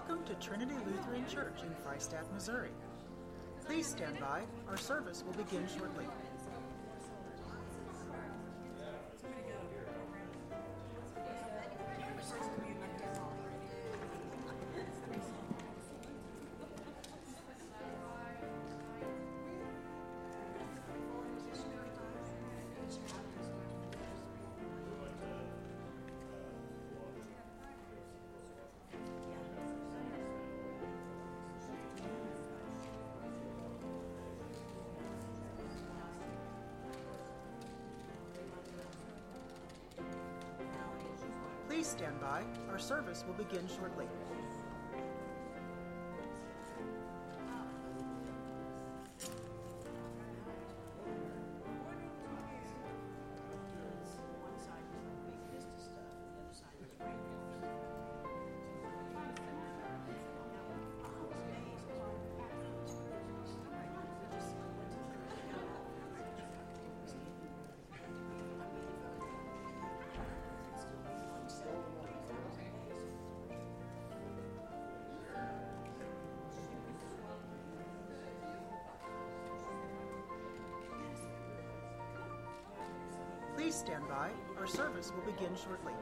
Welcome to Trinity Lutheran Church in Freistatt, Missouri. Please stand by. Our service will begin shortly. Will begin shortly. Please stand by. Our service will begin shortly.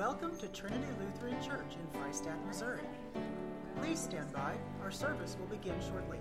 Welcome to Trinity Lutheran Church in Freistatt, Missouri. Please stand by. Our service will begin shortly.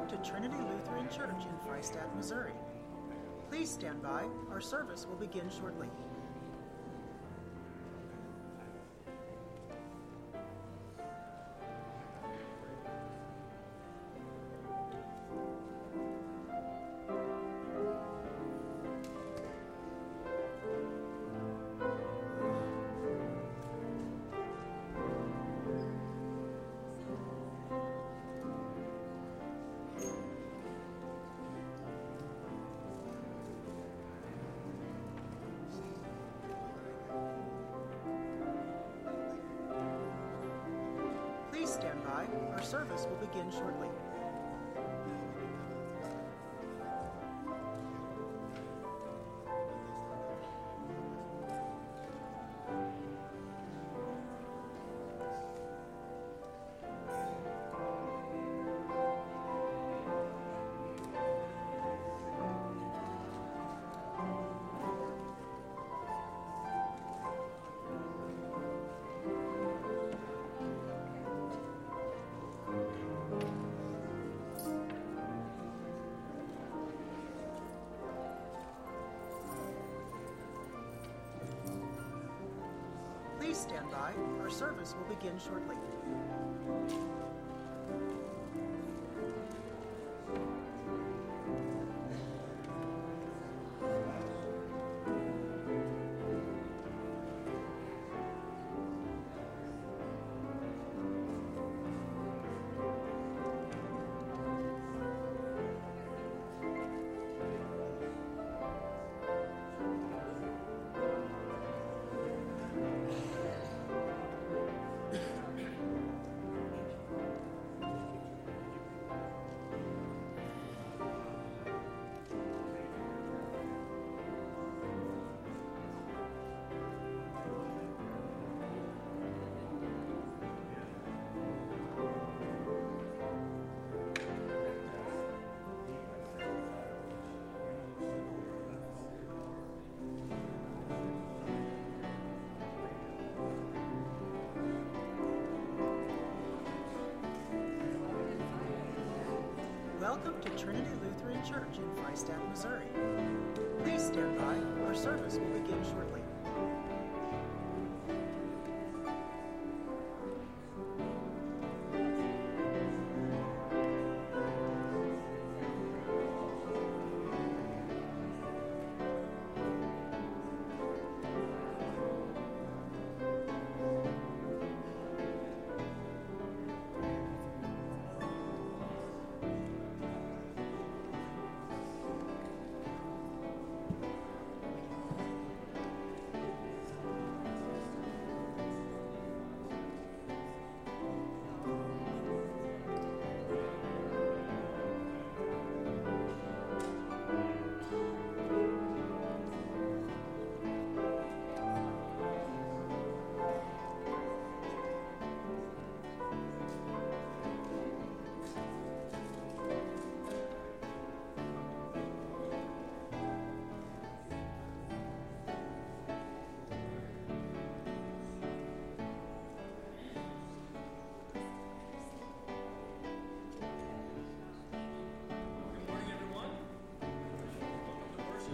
To Trinity Lutheran Church in Freistatt, Missouri. Please stand by. Our service will begin shortly. Stand by. Our service will begin shortly. Welcome to Trinity Lutheran Church in Freistatt, Missouri. Please stand by. Our service will begin shortly.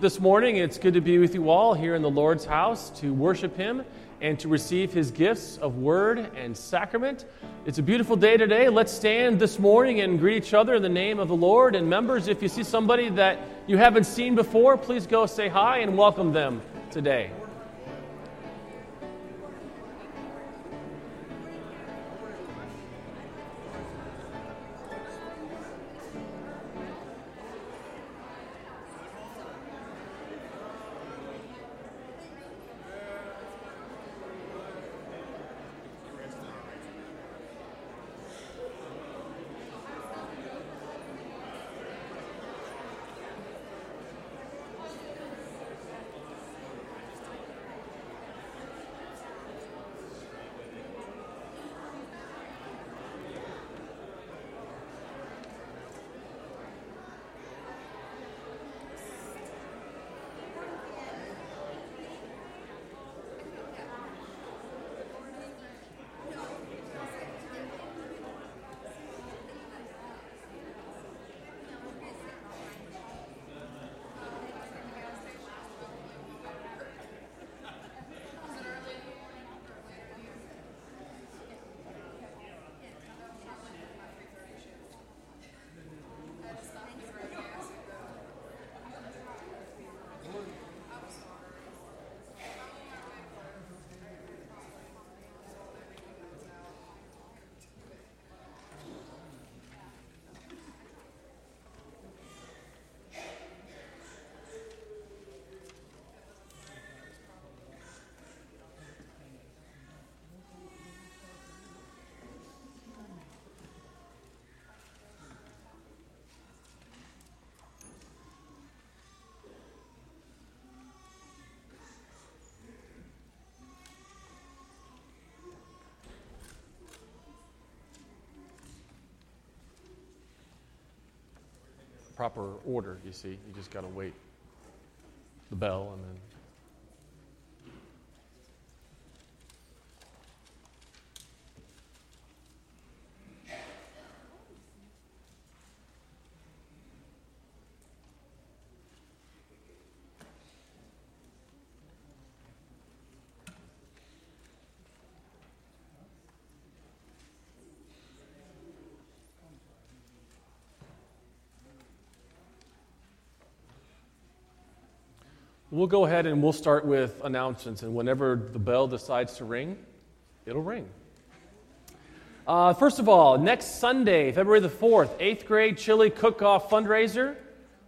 This morning, it's good to be with you all here in the Lord's house to worship Him and to receive His gifts of word and sacrament. It's a beautiful day today. Let's stand this morning and greet each other in the name of the Lord. And members, if you see somebody that you haven't seen before, please go say hi and welcome them today. Proper order, you see. You just got to wait the bell and then. We'll go ahead and we'll start with announcements, and whenever the bell decides to ring, it'll ring. Uh, first of all, next Sunday, February the 4th, eighth grade chili cook off fundraiser.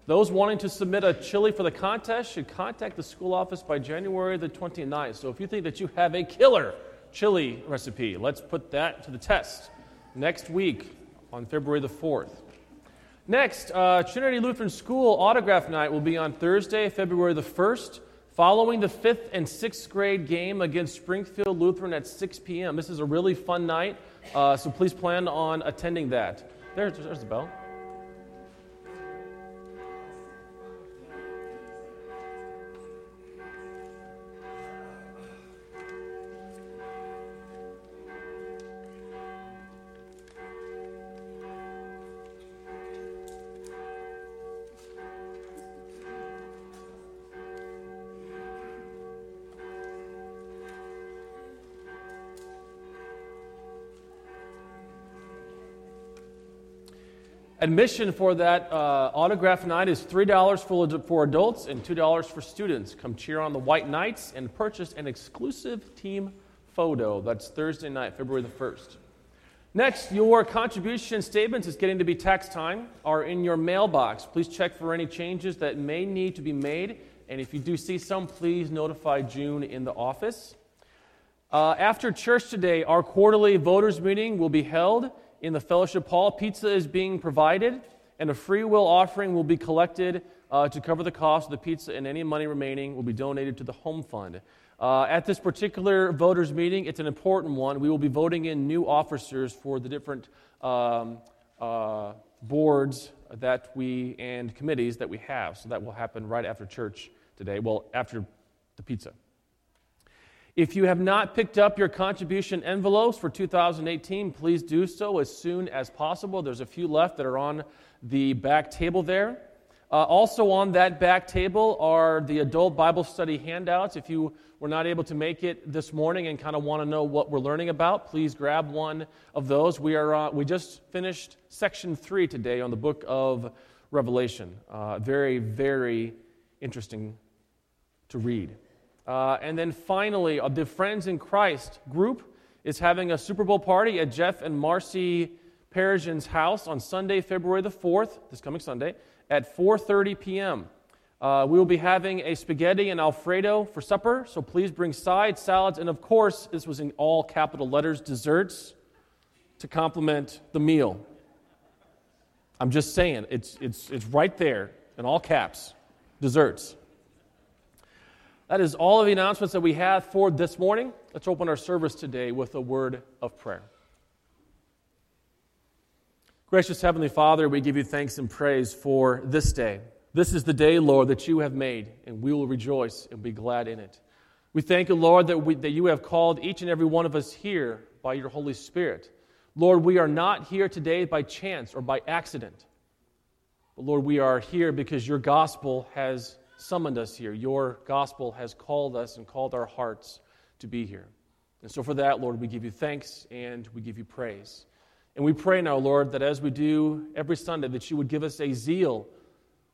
Those wanting to submit a chili for the contest should contact the school office by January the 29th. So if you think that you have a killer chili recipe, let's put that to the test next week on February the 4th. Next, uh, Trinity Lutheran School Autograph Night will be on Thursday, February the 1st, following the fifth and sixth grade game against Springfield Lutheran at 6 p.m. This is a really fun night, uh, so please plan on attending that. There's, there's the bell. Admission for that uh, autograph night is $3 for, for adults and $2 for students. Come cheer on the White Knights and purchase an exclusive team photo. That's Thursday night, February the 1st. Next, your contribution statements is getting to be tax time, are in your mailbox. Please check for any changes that may need to be made. And if you do see some, please notify June in the office. Uh, after church today, our quarterly voters meeting will be held in the fellowship hall. Pizza is being provided, and a free will offering will be collected uh, to cover the cost of the pizza, and any money remaining will be donated to the home fund. Uh, at this particular voters' meeting, it's an important one. We will be voting in new officers for the different um, uh, boards that we and committees that we have. So that will happen right after church today. Well, after the pizza. If you have not picked up your contribution envelopes for 2018, please do so as soon as possible. There's a few left that are on the back table there. Uh, also, on that back table are the adult Bible study handouts. If you were not able to make it this morning and kind of want to know what we're learning about, please grab one of those. We, are, uh, we just finished section three today on the book of Revelation. Uh, very, very interesting to read. Uh, and then finally, uh, the Friends in Christ group is having a Super Bowl party at Jeff and Marcy Perezin's house on Sunday, February the 4th, this coming Sunday, at 4.30 p.m. Uh, we will be having a spaghetti and Alfredo for supper, so please bring sides, salads, and of course, this was in all capital letters, desserts to complement the meal. I'm just saying, it's, it's, it's right there in all caps, desserts. That is all of the announcements that we have for this morning. Let's open our service today with a word of prayer. Gracious Heavenly Father, we give you thanks and praise for this day. This is the day, Lord, that you have made, and we will rejoice and be glad in it. We thank you, Lord, that, we, that you have called each and every one of us here by your Holy Spirit. Lord, we are not here today by chance or by accident. But Lord, we are here because your gospel has summoned us here. Your gospel has called us and called our hearts to be here. And so, for that, Lord, we give you thanks and we give you praise. And we pray now, Lord, that as we do every Sunday, that you would give us a zeal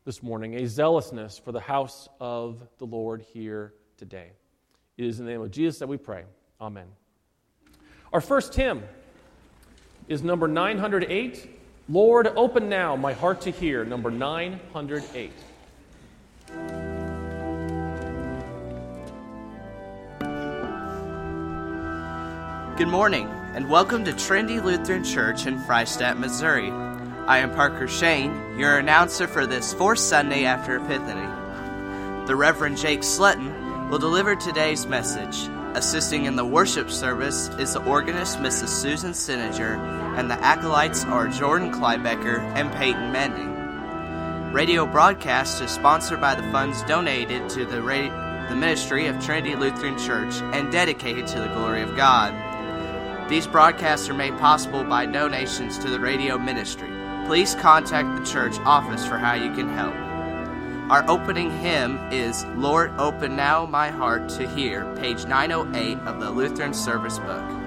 this morning, a zealousness for the house of the Lord here today. It is in the name of Jesus that we pray. Amen. Our first hymn is number 908 Lord, open now my heart to hear, number 908. Good morning, and welcome to Trinity Lutheran Church in Freistatt, Missouri. I am Parker Shane, your announcer for this fourth Sunday after Epiphany. The Reverend Jake Slutton will deliver today's message. Assisting in the worship service is the organist Mrs. Susan Sininger, and the acolytes are Jordan Kleibecker and Peyton Manning. Radio broadcast is sponsored by the funds donated to the, ra- the ministry of Trinity Lutheran Church and dedicated to the glory of God. These broadcasts are made possible by donations to the radio ministry. Please contact the church office for how you can help. Our opening hymn is Lord, Open Now My Heart to Hear, page 908 of the Lutheran Service Book.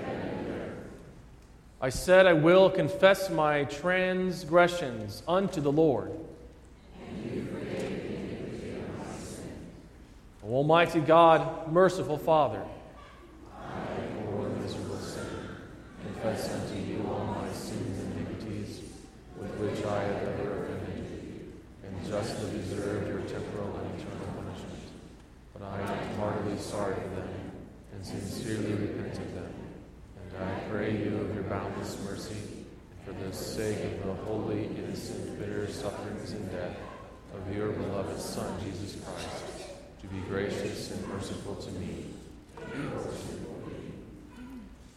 I said, I will confess my transgressions unto the Lord. Almighty God, merciful Father, I, poor miserable sinner, confess unto you all my sins and iniquities with which I have ever offended you, and justly deserved your temporal and eternal punishment. But I am heartily sorry for them, and sincerely repent of them. And I pray you of your boundless mercy, for the sake of the holy, innocent, bitter sufferings and death of your beloved Son, Jesus Christ, to be gracious and merciful to me.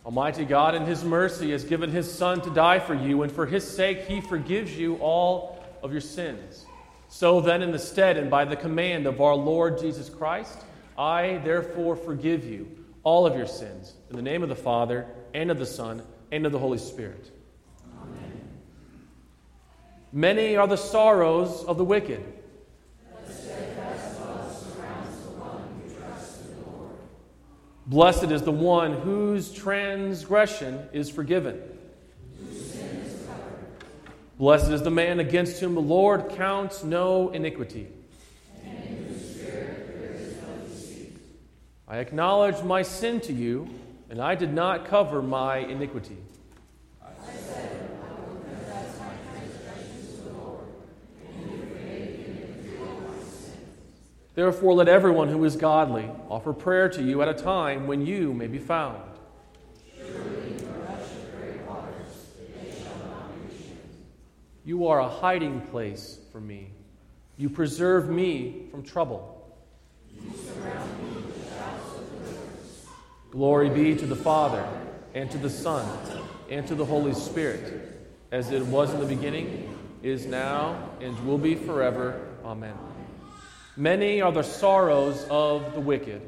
Almighty God, in His mercy, has given His Son to die for you, and for His sake, He forgives you all of your sins. So then, in the stead and by the command of our Lord Jesus Christ, I therefore forgive you all of your sins. In the name of the Father, and of the Son, and of the Holy Spirit. Many are the sorrows of the wicked. Blessed is the one whose transgression is forgiven. Blessed is the man against whom the Lord counts no iniquity. I acknowledge my sin to you, and I did not cover my iniquity. Therefore, let everyone who is godly offer prayer to you at a time when you may be found. You are a hiding place for me. You preserve me from trouble. Glory be to the Father, and to the Son, and to the Holy Spirit, as it was in the beginning, is now, and will be forever. Amen. Many are the sorrows of the wicked.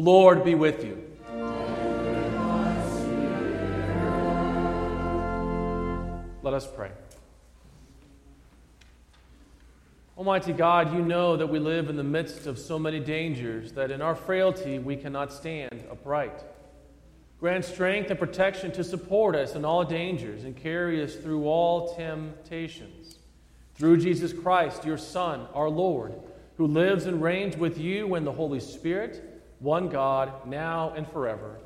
The Lord be with you. Let us pray. Almighty God, you know that we live in the midst of so many dangers that in our frailty we cannot stand upright. Grant strength and protection to support us in all dangers and carry us through all temptations. Through Jesus Christ, your Son, our Lord, who lives and reigns with you and the Holy Spirit, one God, now and forever.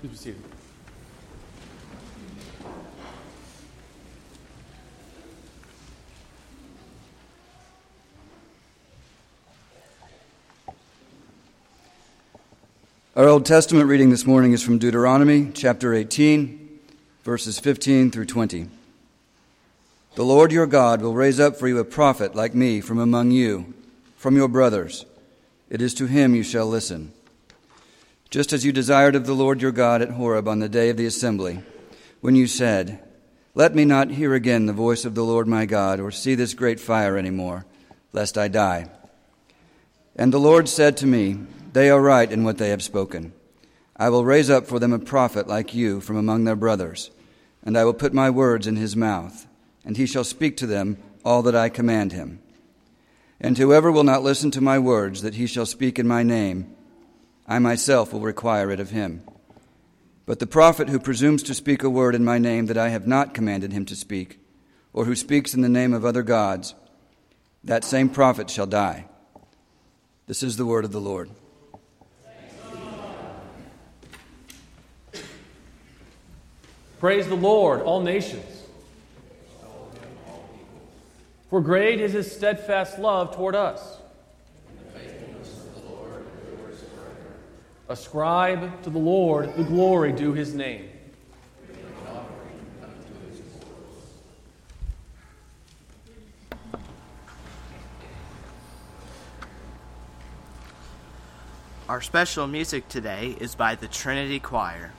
Please be seated. Our Old Testament reading this morning is from Deuteronomy chapter 18, verses 15 through 20. The Lord your God will raise up for you a prophet like me from among you, from your brothers. It is to him you shall listen. Just as you desired of the Lord your God at Horeb on the day of the assembly, when you said, Let me not hear again the voice of the Lord my God, or see this great fire any more, lest I die. And the Lord said to me, they are right in what they have spoken. I will raise up for them a prophet like you from among their brothers, and I will put my words in his mouth, and he shall speak to them all that I command him. And whoever will not listen to my words that he shall speak in my name, I myself will require it of him. But the prophet who presumes to speak a word in my name that I have not commanded him to speak, or who speaks in the name of other gods, that same prophet shall die. This is the word of the Lord. Praise the Lord, all nations. For great is his steadfast love toward us. Ascribe to the Lord the glory due his name. Our special music today is by the Trinity Choir.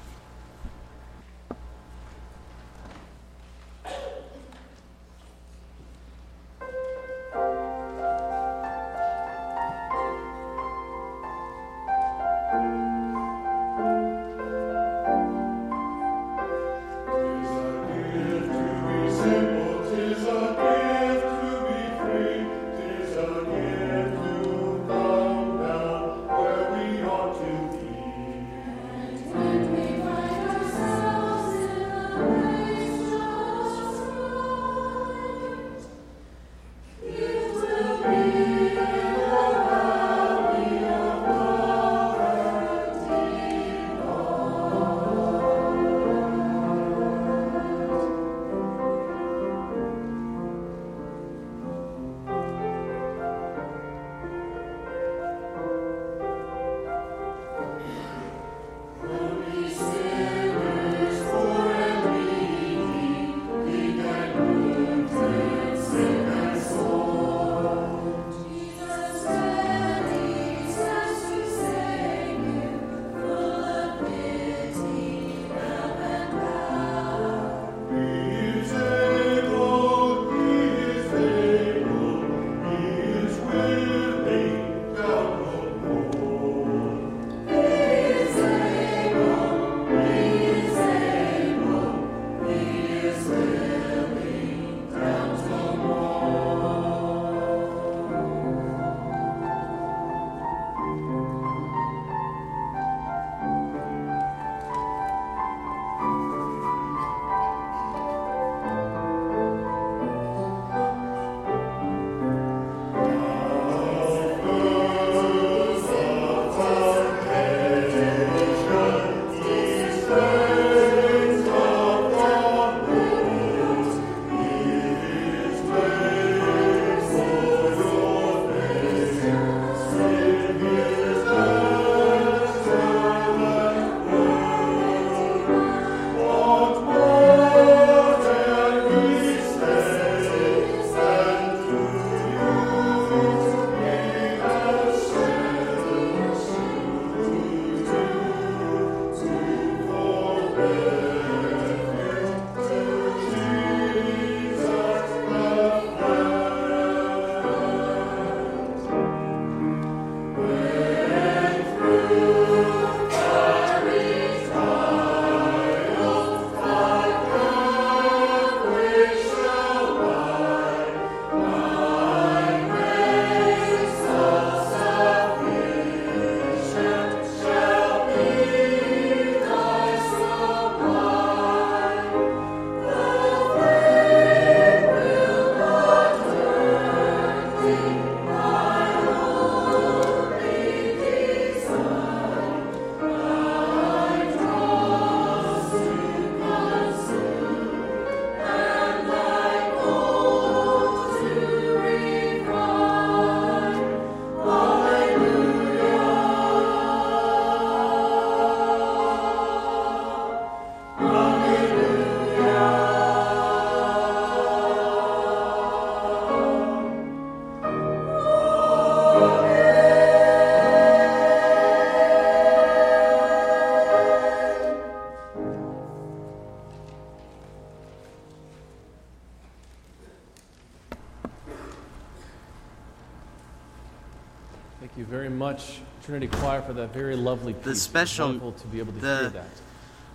Trinity Choir, for that very lovely piece. The special- to be able to the hear that.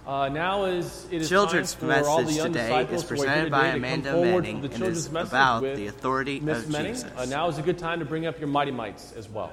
Uh, now is it is Children's time for all the message today is who are here presented by to Amanda Manning and is about the authority Miss of Manning. Jesus. Uh, now is a good time to bring up your mighty mites as well.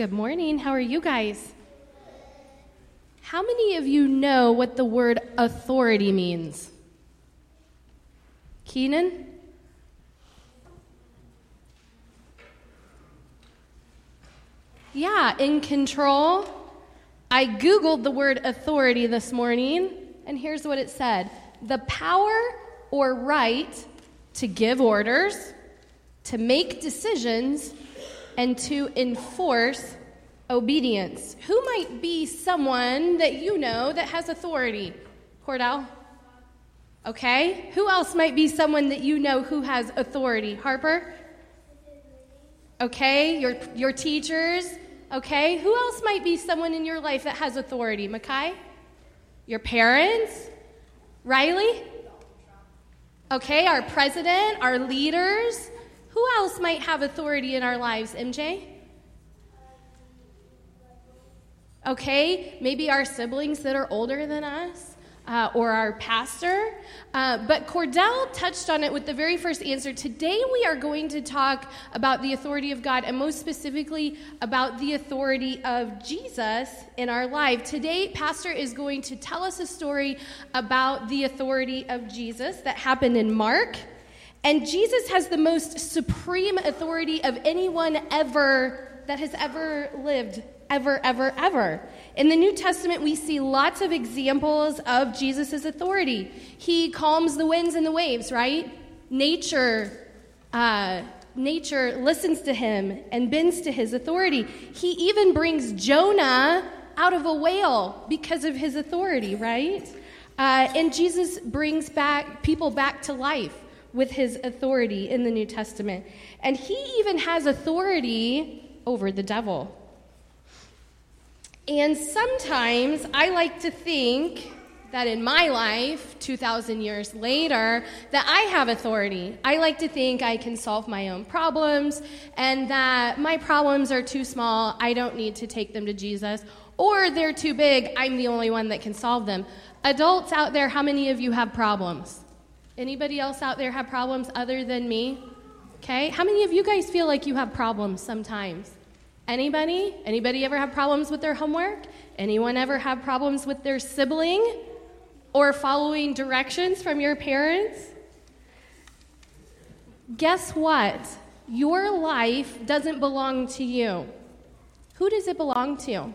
Good morning. How are you guys? How many of you know what the word authority means? Keenan? Yeah, in control. I Googled the word authority this morning, and here's what it said the power or right to give orders, to make decisions, and to enforce obedience. Who might be someone that you know that has authority? Cordell? Okay. Who else might be someone that you know who has authority? Harper? Okay. Your, your teachers? Okay. Who else might be someone in your life that has authority? Makai? Your parents? Riley? Okay. Our president? Our leaders? Who else might have authority in our lives, MJ? Okay, maybe our siblings that are older than us, uh, or our pastor. Uh, but Cordell touched on it with the very first answer. Today we are going to talk about the authority of God, and most specifically about the authority of Jesus in our life. Today, Pastor is going to tell us a story about the authority of Jesus that happened in Mark. And Jesus has the most supreme authority of anyone ever that has ever lived, ever, ever, ever. In the New Testament, we see lots of examples of Jesus' authority. He calms the winds and the waves, right? Nature, uh, nature listens to him and bends to his authority. He even brings Jonah out of a whale because of his authority, right? Uh, and Jesus brings back people back to life with his authority in the New Testament. And he even has authority over the devil. And sometimes I like to think that in my life, 2,000 years later, that I have authority. I like to think I can solve my own problems and that my problems are too small, I don't need to take them to Jesus, or they're too big, I'm the only one that can solve them. Adults out there, how many of you have problems? Anybody else out there have problems other than me? Okay. How many of you guys feel like you have problems sometimes? Anybody? Anybody ever have problems with their homework? Anyone ever have problems with their sibling or following directions from your parents? Guess what? Your life doesn't belong to you. Who does it belong to?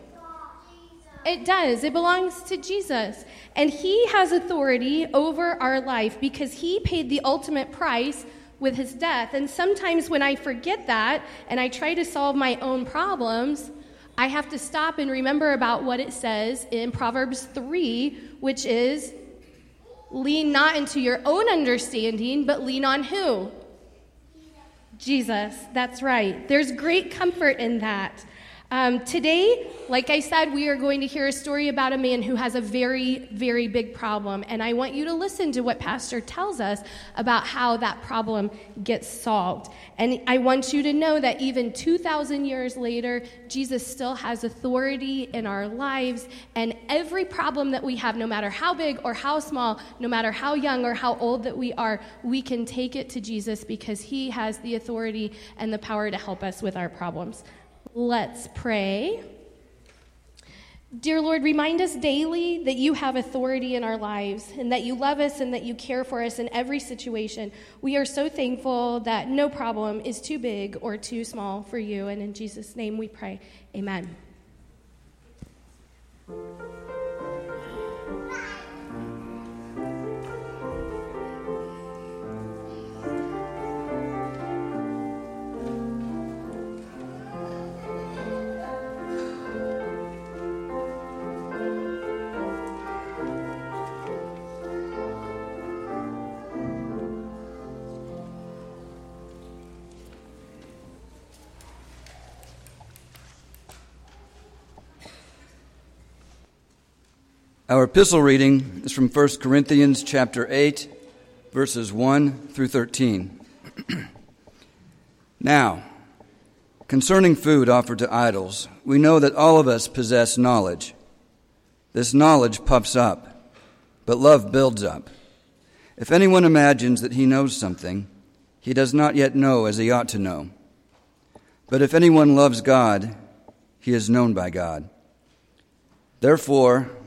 It does. It belongs to Jesus. And He has authority over our life because He paid the ultimate price with His death. And sometimes when I forget that and I try to solve my own problems, I have to stop and remember about what it says in Proverbs 3, which is lean not into your own understanding, but lean on who? Jesus. That's right. There's great comfort in that. Um, today, like I said, we are going to hear a story about a man who has a very, very big problem. And I want you to listen to what Pastor tells us about how that problem gets solved. And I want you to know that even 2,000 years later, Jesus still has authority in our lives. And every problem that we have, no matter how big or how small, no matter how young or how old that we are, we can take it to Jesus because he has the authority and the power to help us with our problems. Let's pray. Dear Lord, remind us daily that you have authority in our lives and that you love us and that you care for us in every situation. We are so thankful that no problem is too big or too small for you. And in Jesus' name we pray. Amen. Our epistle reading is from 1 Corinthians chapter 8, verses 1 through 13. now, concerning food offered to idols, we know that all of us possess knowledge. This knowledge puffs up, but love builds up. If anyone imagines that he knows something, he does not yet know as he ought to know. But if anyone loves God, he is known by God. Therefore,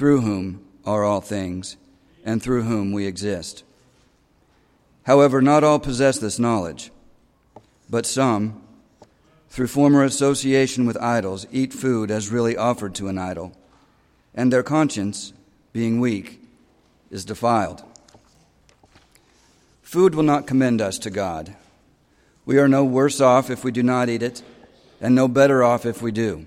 through whom are all things, and through whom we exist. However, not all possess this knowledge, but some, through former association with idols, eat food as really offered to an idol, and their conscience, being weak, is defiled. Food will not commend us to God. We are no worse off if we do not eat it, and no better off if we do.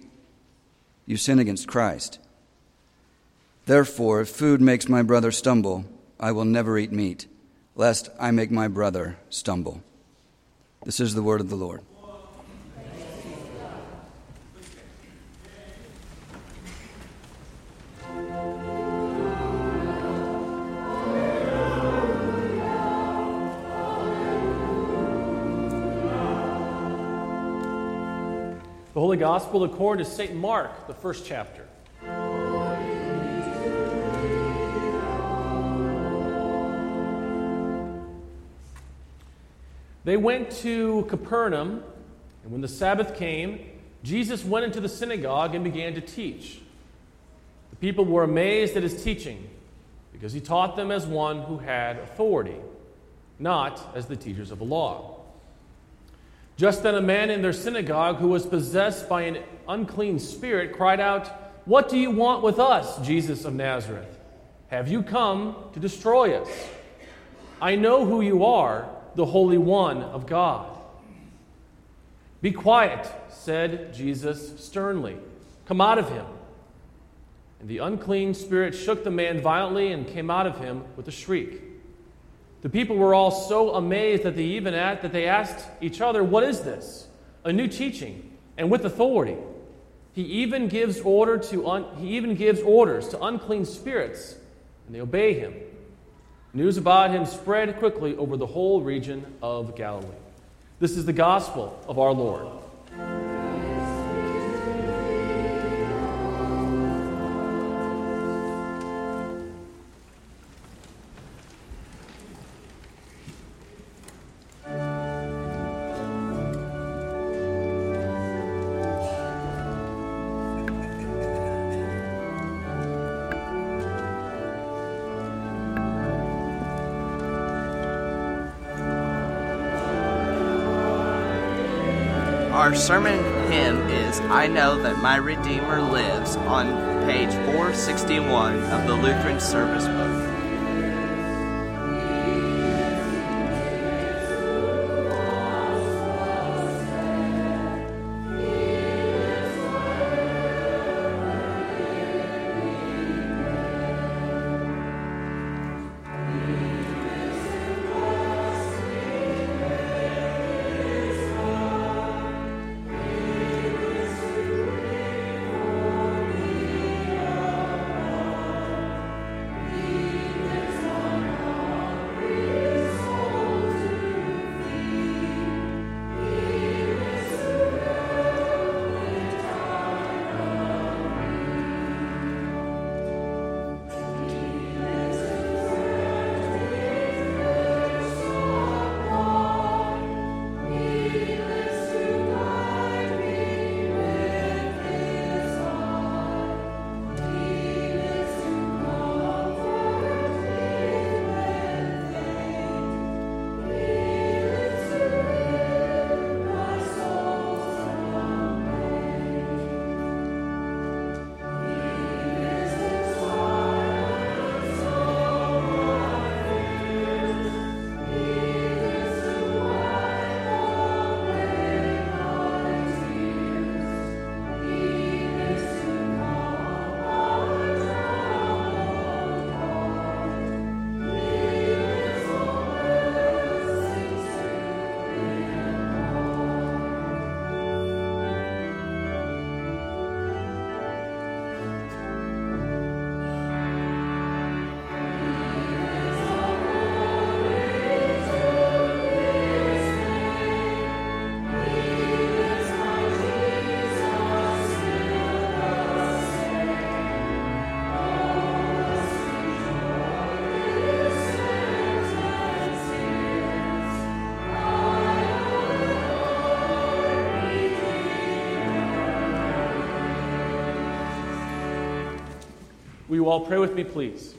you sin against Christ. Therefore, if food makes my brother stumble, I will never eat meat, lest I make my brother stumble. This is the word of the Lord. Holy Gospel according to St. Mark, the first chapter. They went to Capernaum, and when the Sabbath came, Jesus went into the synagogue and began to teach. The people were amazed at his teaching, because he taught them as one who had authority, not as the teachers of the law. Just then, a man in their synagogue who was possessed by an unclean spirit cried out, What do you want with us, Jesus of Nazareth? Have you come to destroy us? I know who you are, the Holy One of God. Be quiet, said Jesus sternly. Come out of him. And the unclean spirit shook the man violently and came out of him with a shriek. The people were all so amazed that they even at, that they asked each other, "What is this? A new teaching, and with authority." He even gives order to un, he even gives orders to unclean spirits, and they obey him. News about him spread quickly over the whole region of Galilee. This is the gospel of our Lord. Our sermon hymn is I Know That My Redeemer Lives on page 461 of the Lutheran Service Book. You all pray with me, please?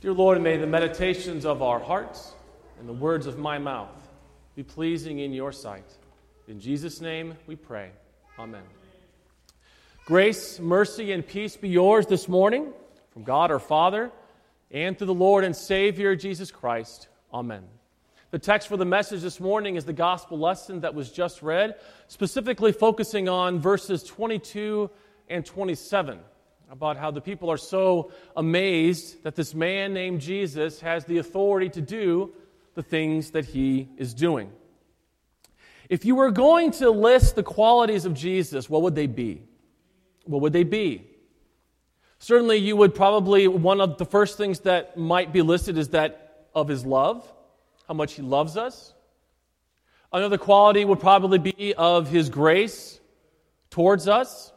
Dear Lord, may the meditations of our hearts and the words of my mouth be pleasing in your sight. In Jesus' name we pray. Amen. Grace, mercy, and peace be yours this morning from God our Father and through the Lord and Savior Jesus Christ. Amen. The text for the message this morning is the gospel lesson that was just read, specifically focusing on verses 22 and 27 about how the people are so amazed that this man named Jesus has the authority to do the things that he is doing. If you were going to list the qualities of Jesus, what would they be? What would they be? Certainly, you would probably, one of the first things that might be listed is that of his love, how much he loves us. Another quality would probably be of his grace towards us.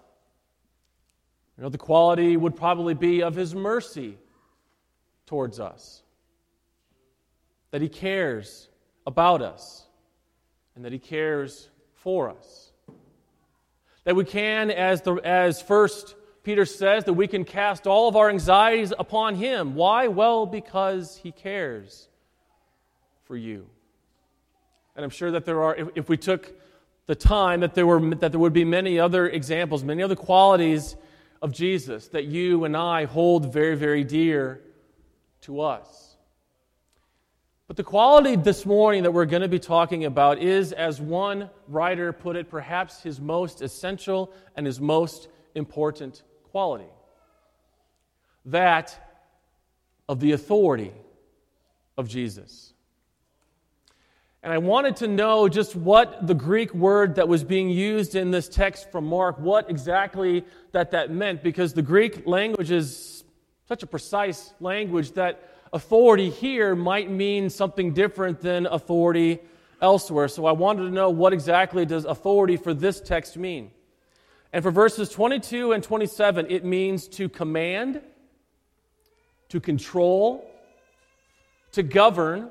Another quality would probably be of his mercy towards us. That he cares about us and that he cares for us. That we can, as, the, as first Peter says, that we can cast all of our anxieties upon him. Why? Well, because he cares for you. And I'm sure that there are, if, if we took the time, that there, were, that there would be many other examples, many other qualities of Jesus that you and I hold very, very dear to us. But the quality this morning that we're going to be talking about is, as one writer put it, perhaps his most essential and his most important quality that of the authority of Jesus. And I wanted to know just what the Greek word that was being used in this text from Mark, what exactly that that meant, because the Greek language is such a precise language that authority here might mean something different than authority elsewhere. So I wanted to know what exactly does authority for this text mean. And for verses 22 and 27, it means to command, to control, to govern,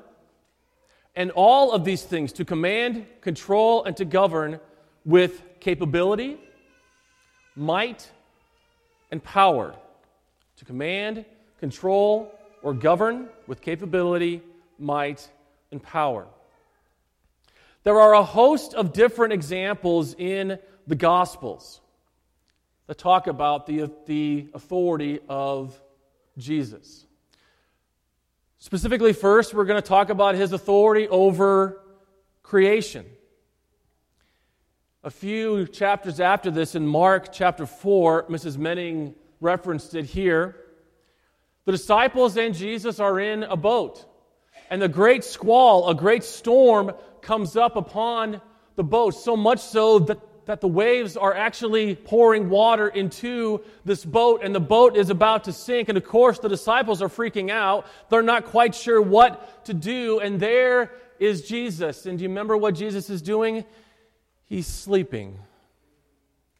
and all of these things to command, control, and to govern with capability, might, and power. To command, control, or govern with capability, might, and power. There are a host of different examples in the Gospels that talk about the, the authority of Jesus. Specifically, first, we're going to talk about his authority over creation. A few chapters after this, in Mark chapter 4, Mrs. Menning referenced it here. The disciples and Jesus are in a boat, and the great squall, a great storm comes up upon the boat, so much so that that the waves are actually pouring water into this boat and the boat is about to sink. And of course, the disciples are freaking out. They're not quite sure what to do. And there is Jesus. And do you remember what Jesus is doing? He's sleeping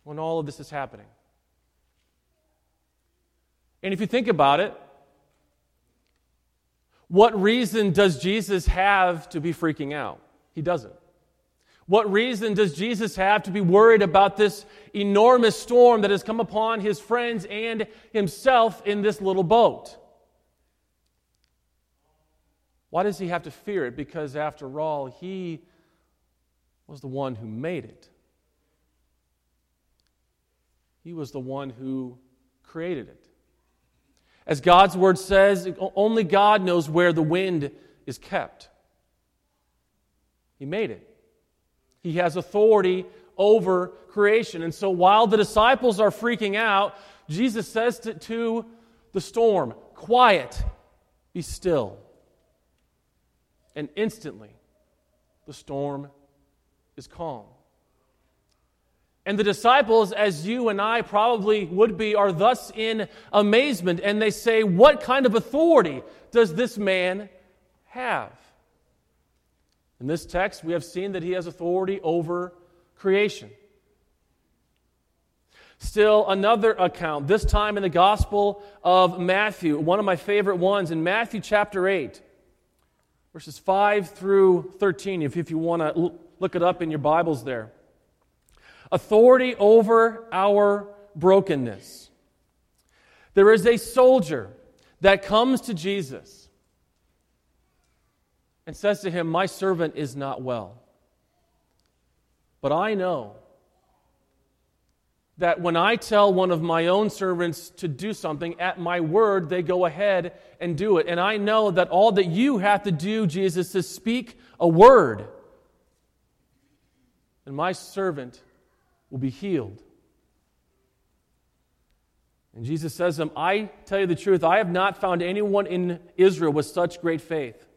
when all of this is happening. And if you think about it, what reason does Jesus have to be freaking out? He doesn't. What reason does Jesus have to be worried about this enormous storm that has come upon his friends and himself in this little boat? Why does he have to fear it? Because, after all, he was the one who made it. He was the one who created it. As God's word says, only God knows where the wind is kept. He made it. He has authority over creation. And so while the disciples are freaking out, Jesus says to, to the storm, Quiet, be still. And instantly, the storm is calm. And the disciples, as you and I probably would be, are thus in amazement. And they say, What kind of authority does this man have? In this text, we have seen that he has authority over creation. Still, another account, this time in the Gospel of Matthew, one of my favorite ones, in Matthew chapter 8, verses 5 through 13, if, if you want to look it up in your Bibles there. Authority over our brokenness. There is a soldier that comes to Jesus and says to him, My servant is not well. But I know that when I tell one of my own servants to do something, at my word, they go ahead and do it. And I know that all that you have to do, Jesus, is speak a word. And my servant will be healed. And Jesus says to him, I tell you the truth, I have not found anyone in Israel with such great faith.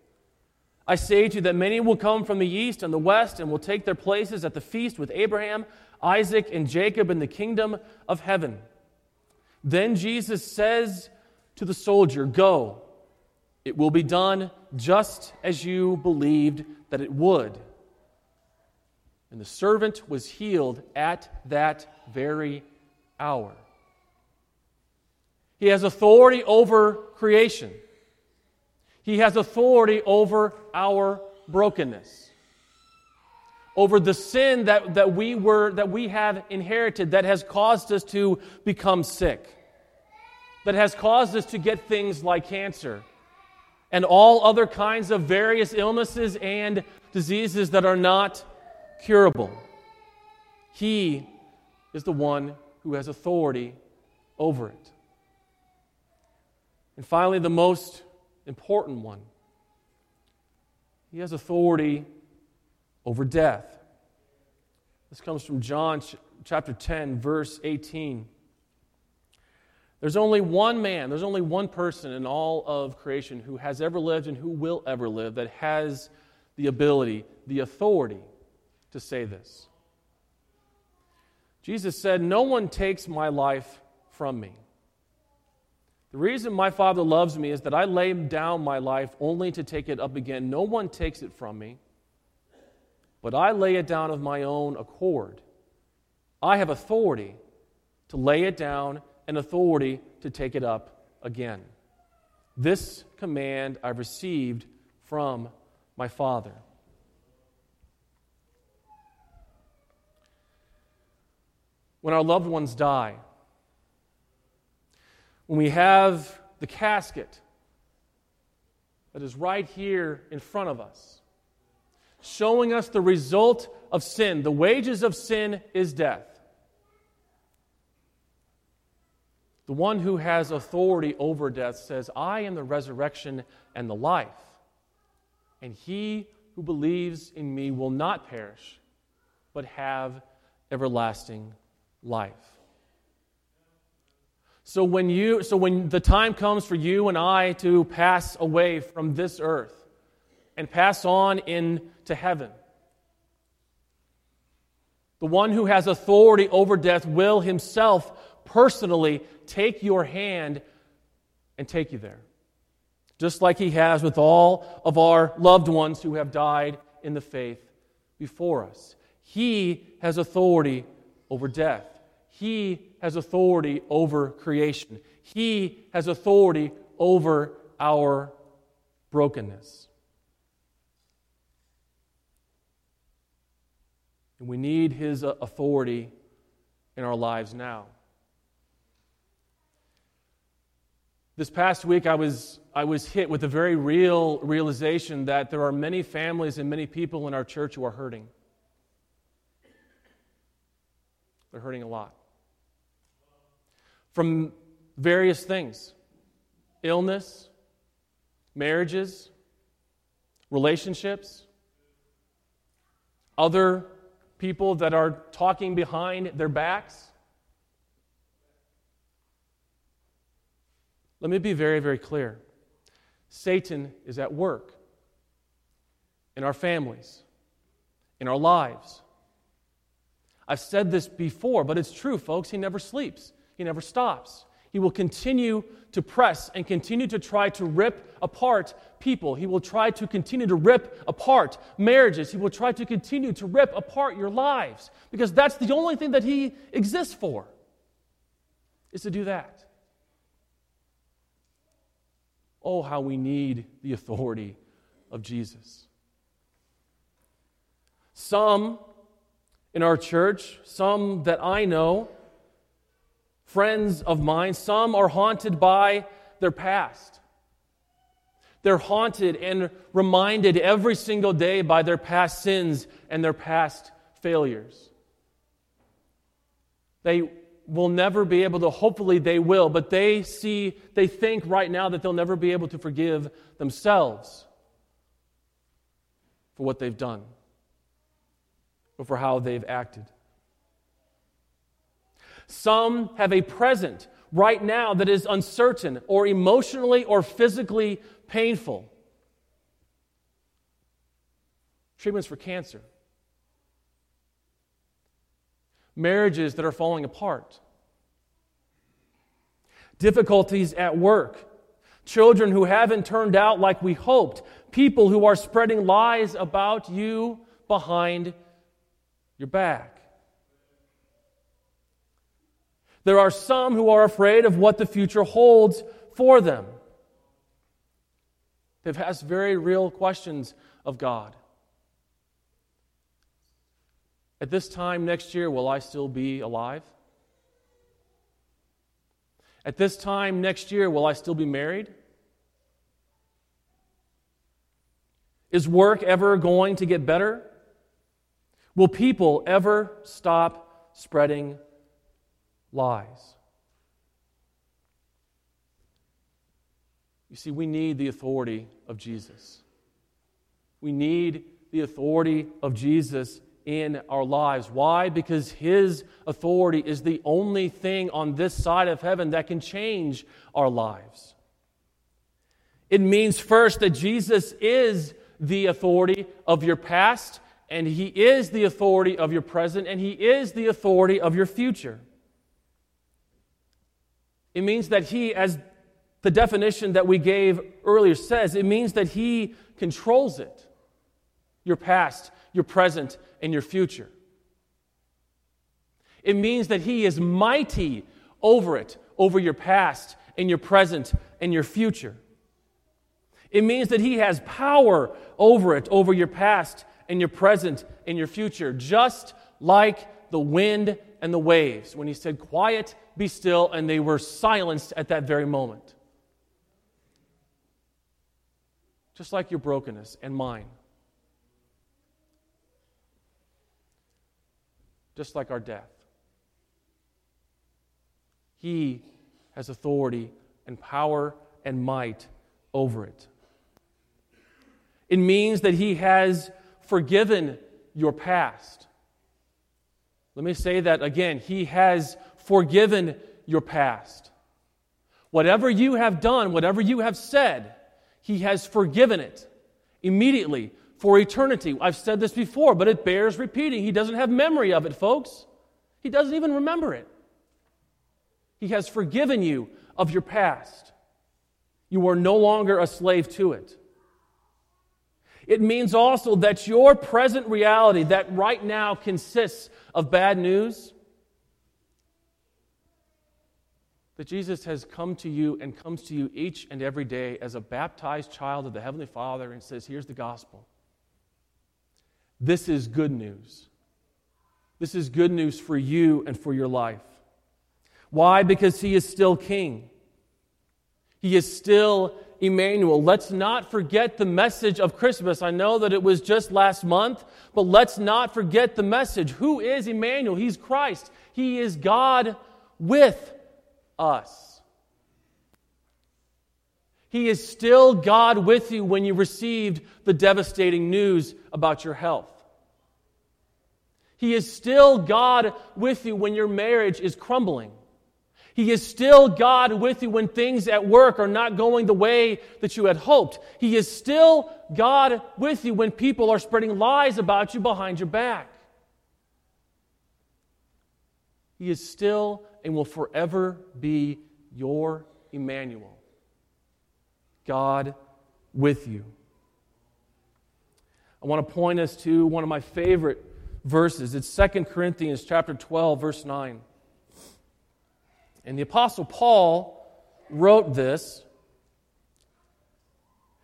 I say to you that many will come from the east and the west and will take their places at the feast with Abraham Isaac, and Jacob in the kingdom of heaven. Then Jesus says to the soldier, Go, it will be done just as you believed that it would. And the servant was healed at that very hour. He has authority over creation. He has authority over our brokenness over the sin that, that, we were, that we have inherited that has caused us to become sick, that has caused us to get things like cancer and all other kinds of various illnesses and diseases that are not curable. He is the one who has authority over it. And finally, the most important one He has authority over death. This comes from John chapter 10, verse 18. There's only one man, there's only one person in all of creation who has ever lived and who will ever live that has the ability, the authority to say this. Jesus said, No one takes my life from me. The reason my Father loves me is that I lay down my life only to take it up again. No one takes it from me but I lay it down of my own accord. I have authority to lay it down and authority to take it up again. This command I received from my Father. When our loved ones die, when we have the casket that is right here in front of us, showing us the result of sin. The wages of sin is death. The one who has authority over death says, I am the resurrection and the life. And he who believes in me will not perish, but have everlasting life. So when you so when the time comes for you and I to pass away from this earth and pass on into heaven. The one who has authority over death will himself personally take your hand and take you there. Just like he has with all of our loved ones who have died in the faith before us. He has authority over death. He has authority over creation. He has authority over our brokenness. And we need his uh, authority in our lives now. This past week, I was, I was hit with a very real realization that there are many families and many people in our church who are hurting. They're hurting a lot. From various things illness, marriages, relationships, other people that are talking behind their backs. Let me be very, very clear. Satan is at work in our families, in our lives. I've said this before, but it's true, folks. He never sleeps, he never stops. He will continue to press and continue to try to rip apart people. He will try to continue to rip apart marriages. He will try to continue to rip apart your lives because that's the only thing that he exists for is to do that. Oh, how we need the authority of Jesus. Some in our church, some that I know, friends of mine, some are haunted by their past. They're haunted and reminded every single day by their past sins and their past failures. They will never be able to, hopefully they will, but they see, they think right now that they'll never be able to forgive themselves for what they've done or for how they've acted. Some have a present right now that is uncertain or emotionally or physically painful. Treatments for cancer. Marriages that are falling apart. Difficulties at work. Children who haven't turned out like we hoped. People who are spreading lies about you behind your back. There are some who are afraid of what the future holds for them. They've asked very real questions of God. At this time next year, will I still be alive? At this time next year, will I still be married? Is work ever going to get better? Will people ever stop spreading lies? You see, we need the authority of Jesus. We need the authority of Jesus in our lives. Why? Because His authority is the only thing on this side of heaven that can change our lives. It means, first, that Jesus is the authority of your past, and He is the authority of your present, and He is the authority of your future. It means that He, as the definition that we gave earlier says. It means that He controls it your past, your present, and your future. It means that He is mighty over it, over your past, and your present, and your future. It means that He has power over it, over your past, and your present, and your future, just like the wind and the waves when He said, Quiet, be still, and they were silenced at that very moment. just like your brokenness and mine. Just like our death. He has authority and power and might over it. It means that He has forgiven your past. Let me say that again. He has forgiven your past. Whatever you have done, whatever you have said, he has forgiven it immediately for eternity. I've said this before, but it bears repeating. He doesn't have memory of it, folks. He doesn't even remember it. He has forgiven you of your past. You are no longer a slave to it. It means also that your present reality, that right now consists of bad news, that Jesus has come to you and comes to you each and every day as a baptized child of the Heavenly Father and says, Here's the gospel. This is good news. This is good news for you and for your life. Why? Because He is still King. He is still Emmanuel. Let's not forget the message of Christmas. I know that it was just last month, but let's not forget the message. Who is Emmanuel? He's Christ. He is God with us. He is still God with you when you received the devastating news about your health. He is still God with you when your marriage is crumbling. He is still God with you when things at work are not going the way that you had hoped. He is still God with you when people are spreading lies about you behind your back. He is still and will forever be your Emmanuel. God with you. I want to point us to one of my favorite verses. It's 2 Corinthians chapter 12 verse 9. And the apostle Paul wrote this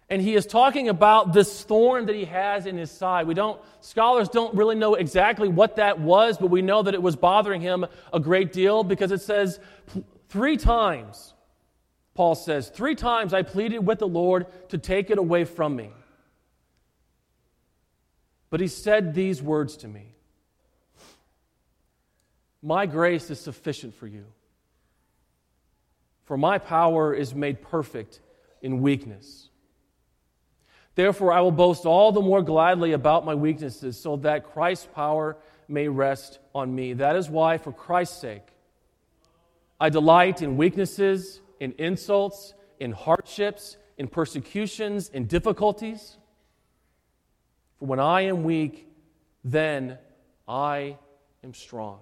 And he is talking about this thorn that he has in his side. We don't, scholars don't really know exactly what that was, but we know that it was bothering him a great deal because it says three times, Paul says, three times I pleaded with the Lord to take it away from me. But he said these words to me My grace is sufficient for you, for my power is made perfect in weakness. Therefore, I will boast all the more gladly about my weaknesses, so that Christ's power may rest on me. That is why, for Christ's sake, I delight in weaknesses, in insults, in hardships, in persecutions, in difficulties. For when I am weak, then I am strong.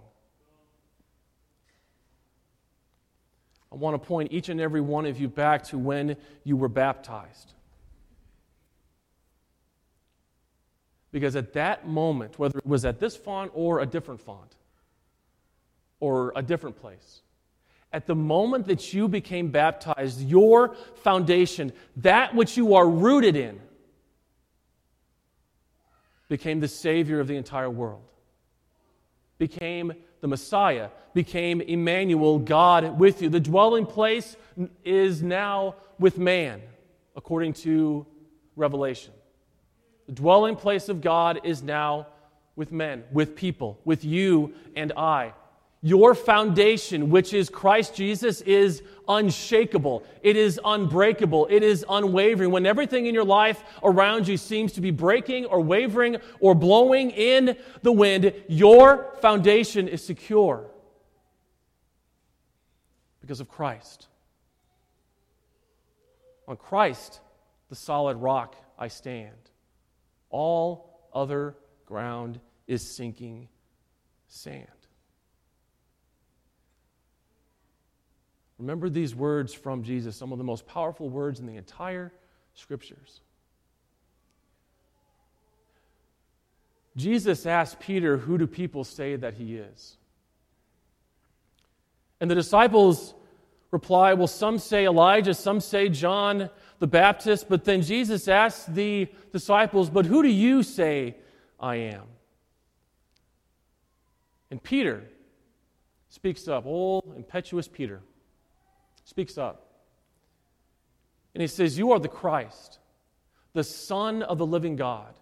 I want to point each and every one of you back to when you were baptized. Because at that moment, whether it was at this font or a different font or a different place, at the moment that you became baptized, your foundation, that which you are rooted in, became the Savior of the entire world, became the Messiah, became Emmanuel, God with you. The dwelling place is now with man, according to Revelation. The dwelling place of God is now with men, with people, with you and I. Your foundation, which is Christ Jesus, is unshakable. It is unbreakable. It is unwavering. When everything in your life around you seems to be breaking or wavering or blowing in the wind, your foundation is secure because of Christ. On Christ, the solid rock, I stand. All other ground is sinking sand. Remember these words from Jesus, some of the most powerful words in the entire scriptures. Jesus asked Peter, Who do people say that he is? And the disciples reply, Well, some say Elijah, some say John the Baptist, but then Jesus asked the disciples, But who do you say I am? And Peter speaks up, old, impetuous Peter speaks up. And he says, You are the Christ, the Son of the living God.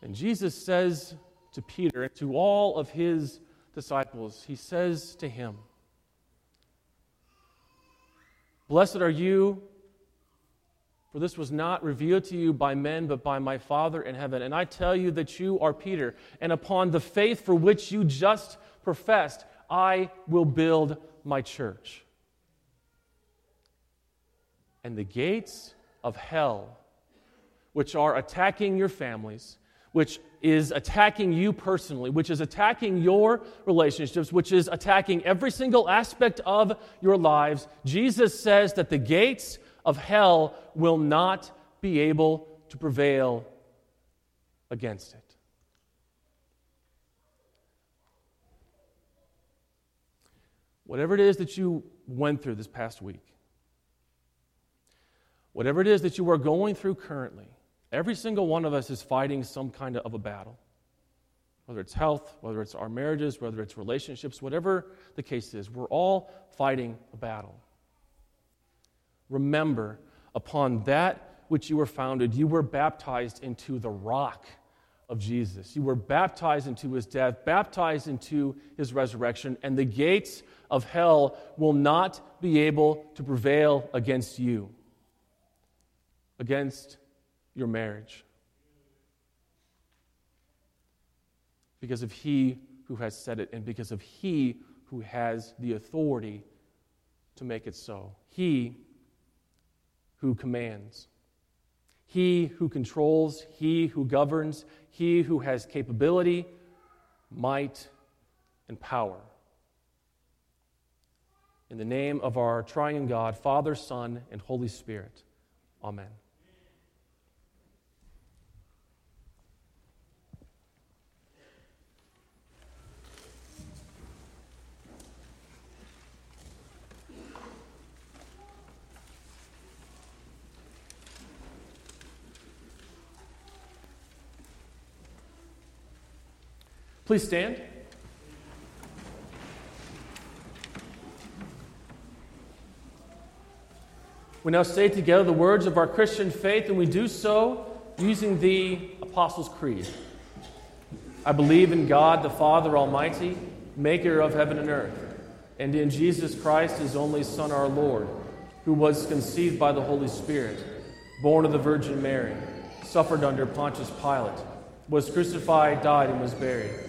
And Jesus says to Peter and to all of his disciples, He says to him, Blessed are you, for this was not revealed to you by men, but by my Father in heaven. And I tell you that you are Peter, and upon the faith for which you just professed, I will build my church. And the gates of hell, which are attacking your families, which is attacking you personally, which is attacking your relationships, which is attacking every single aspect of your lives, Jesus says that the gates of hell will not be able to prevail against it. Whatever it is that you went through this past week, whatever it is that you are going through currently, every single one of us is fighting some kind of a battle. Whether it's health, whether it's our marriages, whether it's relationships, whatever the case is, we're all fighting a battle. Remember, upon that which you were founded, you were baptized into the rock of Jesus. You were baptized into his death, baptized into his resurrection, and the gates of hell will not be able to prevail against you, against your marriage. Because of he who has said it, and because of he who has the authority to make it so. He who commands. He who controls, he who governs, he who has capability, might, and power. In the name of our triune God, Father, Son, and Holy Spirit. Amen. Please stand. We now say together the words of our Christian faith, and we do so using the Apostles' Creed. I believe in God, the Father Almighty, maker of heaven and earth, and in Jesus Christ, his only Son, our Lord, who was conceived by the Holy Spirit, born of the Virgin Mary, suffered under Pontius Pilate, was crucified, died, and was buried.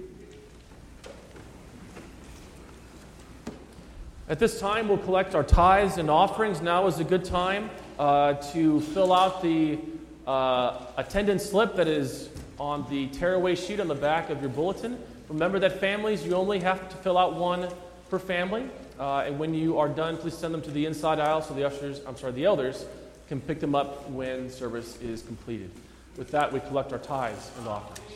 At this time, we'll collect our tithes and offerings. Now is a good time uh, to fill out the uh, attendance slip that is on the tearaway sheet on the back of your bulletin. Remember that families, you only have to fill out one per family. Uh, and when you are done, please send them to the inside aisle so the ushers, I'm sorry, the elders can pick them up when service is completed. With that, we collect our tithes and offerings.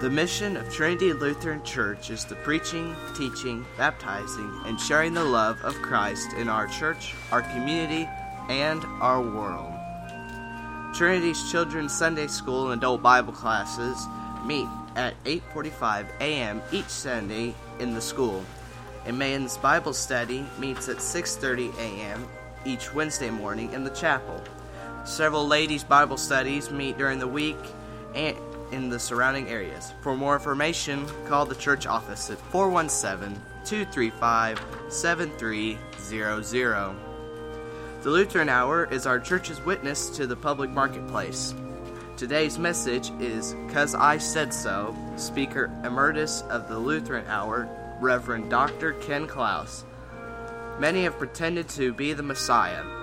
The mission of Trinity Lutheran Church is the preaching, teaching, baptizing, and sharing the love of Christ in our church, our community, and our world. Trinity's Children's Sunday School and Adult Bible classes meet at 8:45 a.m. each Sunday in the school. And Men's Bible Study meets at 6:30 a.m. each Wednesday morning in the chapel. Several ladies' Bible studies meet during the week and in the surrounding areas. For more information, call the church office at 417 235 7300. The Lutheran Hour is our church's witness to the public marketplace. Today's message is Cause I Said So, Speaker Emeritus of the Lutheran Hour, Reverend Dr. Ken Klaus. Many have pretended to be the Messiah.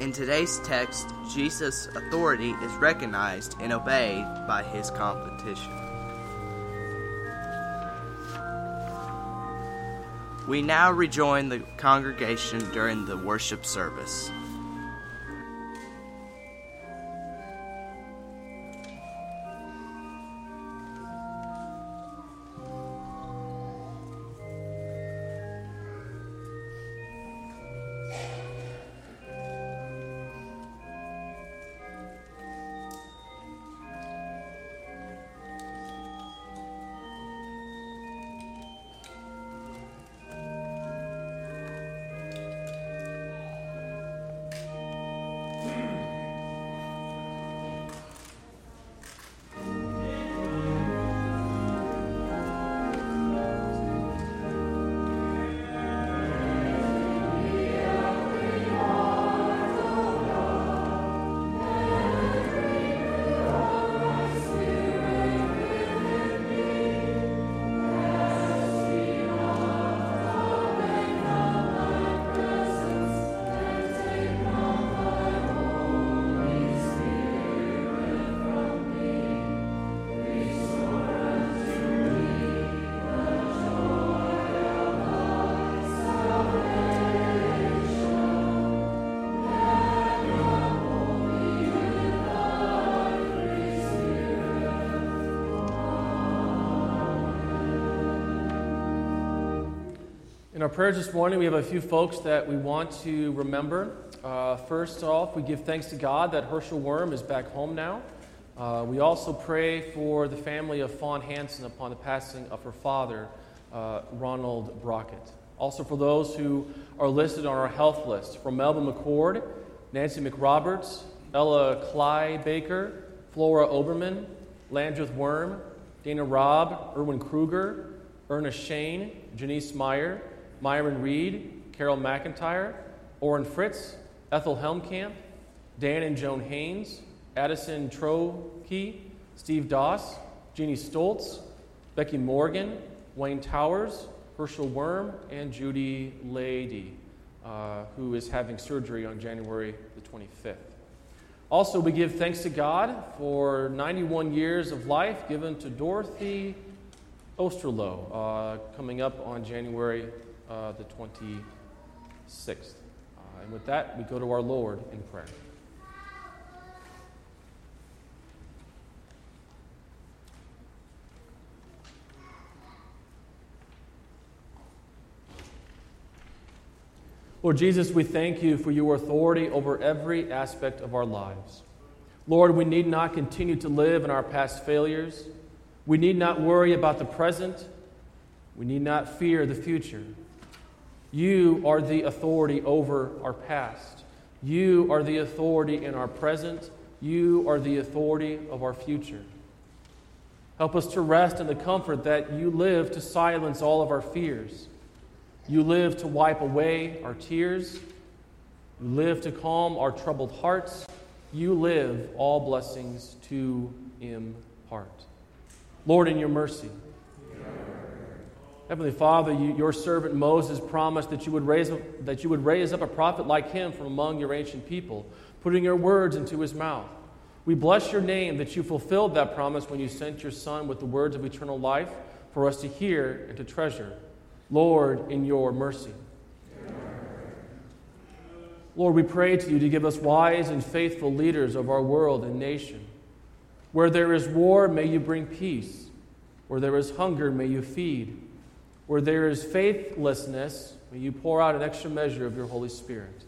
In today's text, Jesus' authority is recognized and obeyed by his competition. We now rejoin the congregation during the worship service. In our prayers this morning, we have a few folks that we want to remember. Uh, first off, we give thanks to God that Herschel Worm is back home now. Uh, we also pray for the family of Fawn Hansen upon the passing of her father, uh, Ronald Brockett. Also for those who are listed on our health list, from Melvin McCord, Nancy McRoberts, Ella Cly Baker, Flora Oberman, Landreth Worm, Dana Robb, Erwin Kruger, Ernest Shane, Janice Meyer, Myron Reed, Carol McIntyre, Orrin Fritz, Ethel Helmkamp, Dan and Joan Haynes, Addison Trokey, Steve Doss, Jeannie Stoltz, Becky Morgan, Wayne Towers, Herschel Worm, and Judy Lady. uh, who is having surgery on January the 25th. Also, we give thanks to God for 91 years of life given to Dorothy Osterloh, uh, coming up on January uh, the 26th. Uh, and with that, we go to our Lord in prayer. Lord Jesus, we thank you for your authority over every aspect of our lives. Lord, we need not continue to live in our past failures. We need not worry about the present. We need not fear the future. You are the authority over our past. You are the authority in our present. You are the authority of our future. Help us to rest in the comfort that you live to silence all of our fears. You live to wipe away our tears. You live to calm our troubled hearts. You live all blessings to impart. Lord, in your mercy. Heavenly Father, you, your servant Moses promised that you, would raise, that you would raise up a prophet like him from among your ancient people, putting your words into his mouth. We bless your name that you fulfilled that promise when you sent your Son with the words of eternal life for us to hear and to treasure. Lord, in your mercy. Lord, we pray to you to give us wise and faithful leaders of our world and nation. Where there is war, may you bring peace. Where there is hunger, may you feed. Where there is faithlessness, may you pour out an extra measure of your Holy Spirit.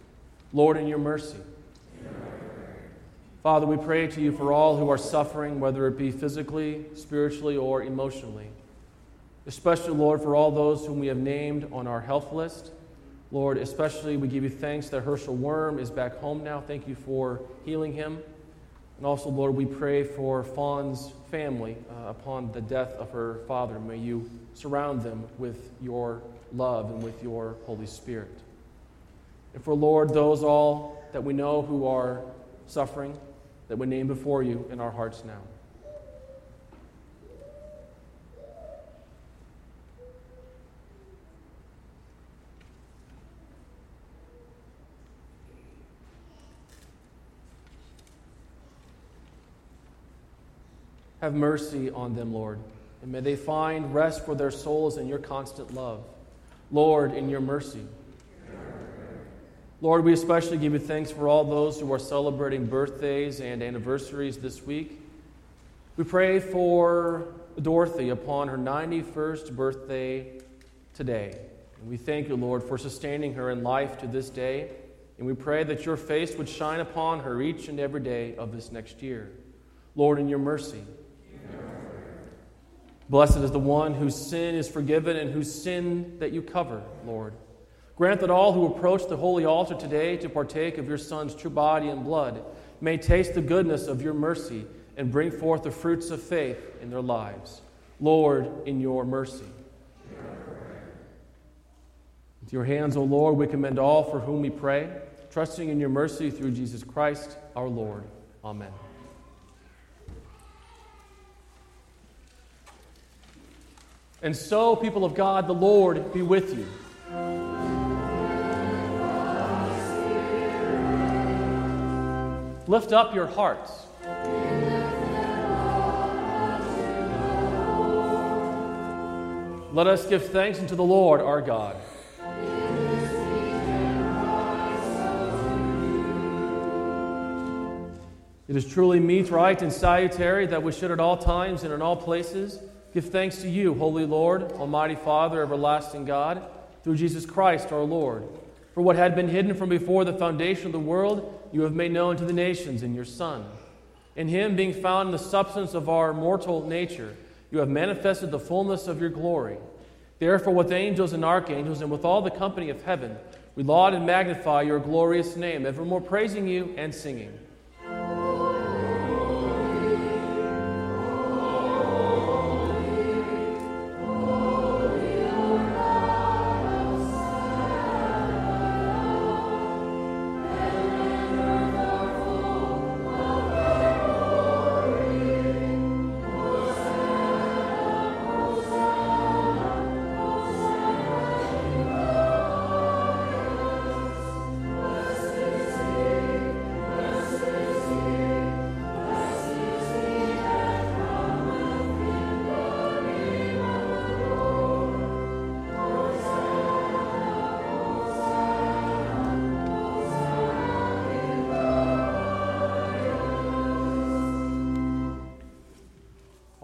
Lord, in your mercy. Father, we pray to you for all who are suffering, whether it be physically, spiritually, or emotionally. Especially, Lord, for all those whom we have named on our health list. Lord, especially we give you thanks that Herschel Worm is back home now. Thank you for healing him. And also, Lord, we pray for Fawn's family uh, upon the death of her father. May you surround them with your love and with your Holy Spirit. And for, Lord, those all that we know who are suffering, that we name before you in our hearts now. Have mercy on them, Lord, and may they find rest for their souls in your constant love. Lord, in your mercy. Lord, we especially give you thanks for all those who are celebrating birthdays and anniversaries this week. We pray for Dorothy upon her 91st birthday today. And we thank you, Lord, for sustaining her in life to this day. And we pray that your face would shine upon her each and every day of this next year. Lord, in your mercy. Blessed is the one whose sin is forgiven and whose sin that you cover, Lord. Grant that all who approach the holy altar today to partake of your Son's true body and blood may taste the goodness of your mercy and bring forth the fruits of faith in their lives. Lord, in your mercy. With your hands, O Lord, we commend all for whom we pray, trusting in your mercy through Jesus Christ our Lord. Amen. And so, people of God, the Lord be with you. Lift up your hearts. Let us give thanks unto the Lord our God. It is truly meet, right, and salutary that we should at all times and in all places give thanks to you, Holy Lord, Almighty Father, everlasting God, through Jesus Christ our Lord. For what had been hidden from before the foundation of the world, you have made known to the nations in your Son. In him, being found in the substance of our mortal nature, you have manifested the fullness of your glory. Therefore, with angels and archangels and with all the company of heaven, we laud and magnify your glorious name, evermore praising you and singing.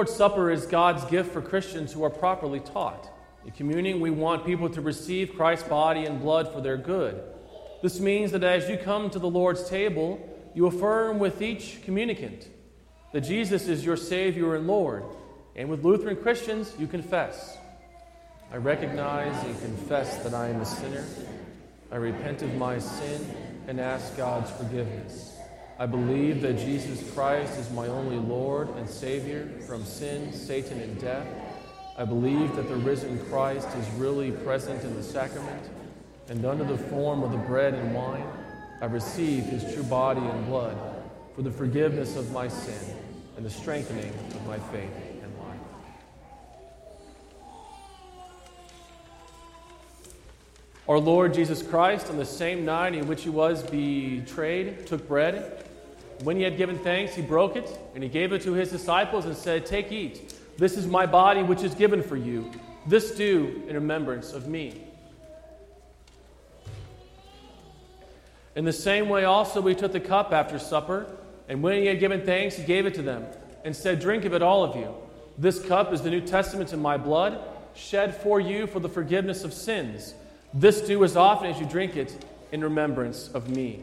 Lord's Supper is God's gift for Christians who are properly taught. In communing, we want people to receive Christ's body and blood for their good. This means that as you come to the Lord's table, you affirm with each communicant that Jesus is your Savior and Lord. And with Lutheran Christians, you confess I recognize and confess that I am a sinner. I repent of my sin and ask God's forgiveness. I believe that Jesus Christ is my only Lord and Savior from sin, Satan, and death. I believe that the risen Christ is really present in the sacrament, and under the form of the bread and wine, I receive his true body and blood for the forgiveness of my sin and the strengthening of my faith and life. Our Lord Jesus Christ, on the same night in which he was betrayed, took bread. When he had given thanks, he broke it, and he gave it to his disciples and said, Take, eat. This is my body, which is given for you. This do in remembrance of me. In the same way, also, we took the cup after supper, and when he had given thanks, he gave it to them, and said, Drink of it, all of you. This cup is the New Testament in my blood, shed for you for the forgiveness of sins. This do as often as you drink it in remembrance of me.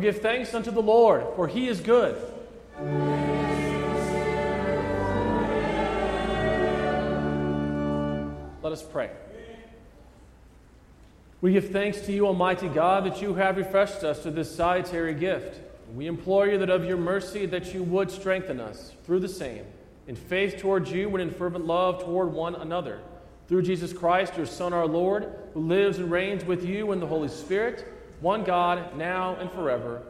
Well, give thanks unto the Lord, for he is good. Let us pray. We give thanks to you, Almighty God, that you have refreshed us to this salutary gift. We implore you that of your mercy that you would strengthen us through the same, in faith towards you and in fervent love toward one another. Through Jesus Christ, your Son, our Lord, who lives and reigns with you in the Holy Spirit, one God, now and forever.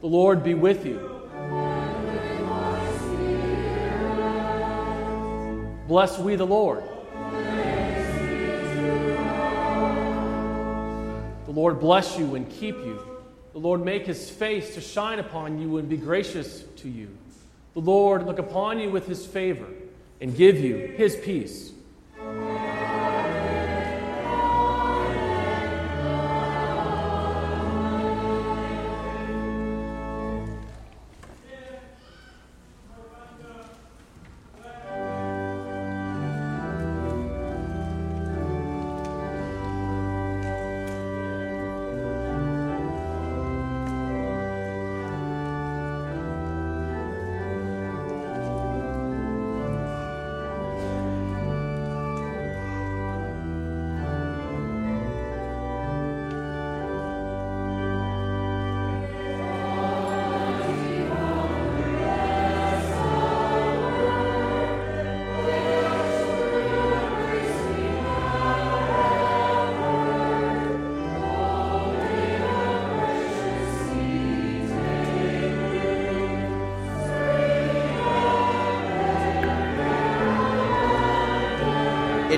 The Lord be with you. Bless we the Lord. The Lord bless you and keep you. The Lord make his face to shine upon you and be gracious to you. The Lord look upon you with his favor and give you his peace.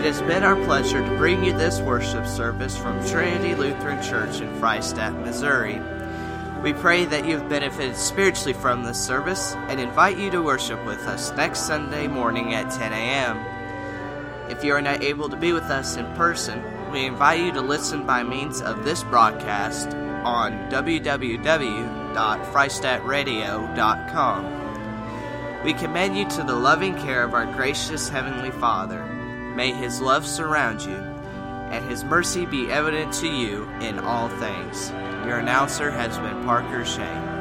It has been our pleasure to bring you this worship service from Trinity Lutheran Church in Freistatt, Missouri. We pray that you've benefited spiritually from this service and invite you to worship with us next Sunday morning at 10 a.m. If you are not able to be with us in person, we invite you to listen by means of this broadcast on www.freistattradio.com. We commend you to the loving care of our gracious Heavenly Father. May His love surround you, and His mercy be evident to you in all things. Your announcer has been Parker Shane.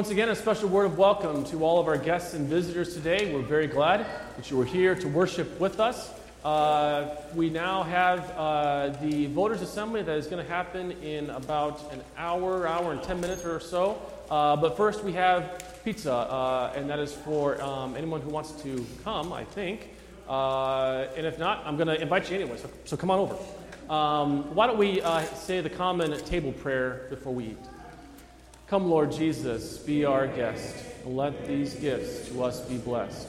Once again, a special word of welcome to all of our guests and visitors today. We're very glad that you were here to worship with us. Uh, we now have uh, the voters' assembly that is going to happen in about an hour, hour and 10 minutes or so. Uh, but first, we have pizza, uh, and that is for um, anyone who wants to come, I think. Uh, and if not, I'm going to invite you anyway, so, so come on over. Um, why don't we uh, say the common table prayer before we eat? Come, Lord Jesus, be our guest. and Let these gifts to us be blessed.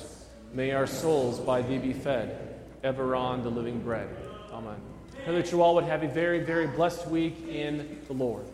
May our souls by thee be fed, ever on the living bread. Amen. Pray that you all would have a very, very blessed week in the Lord.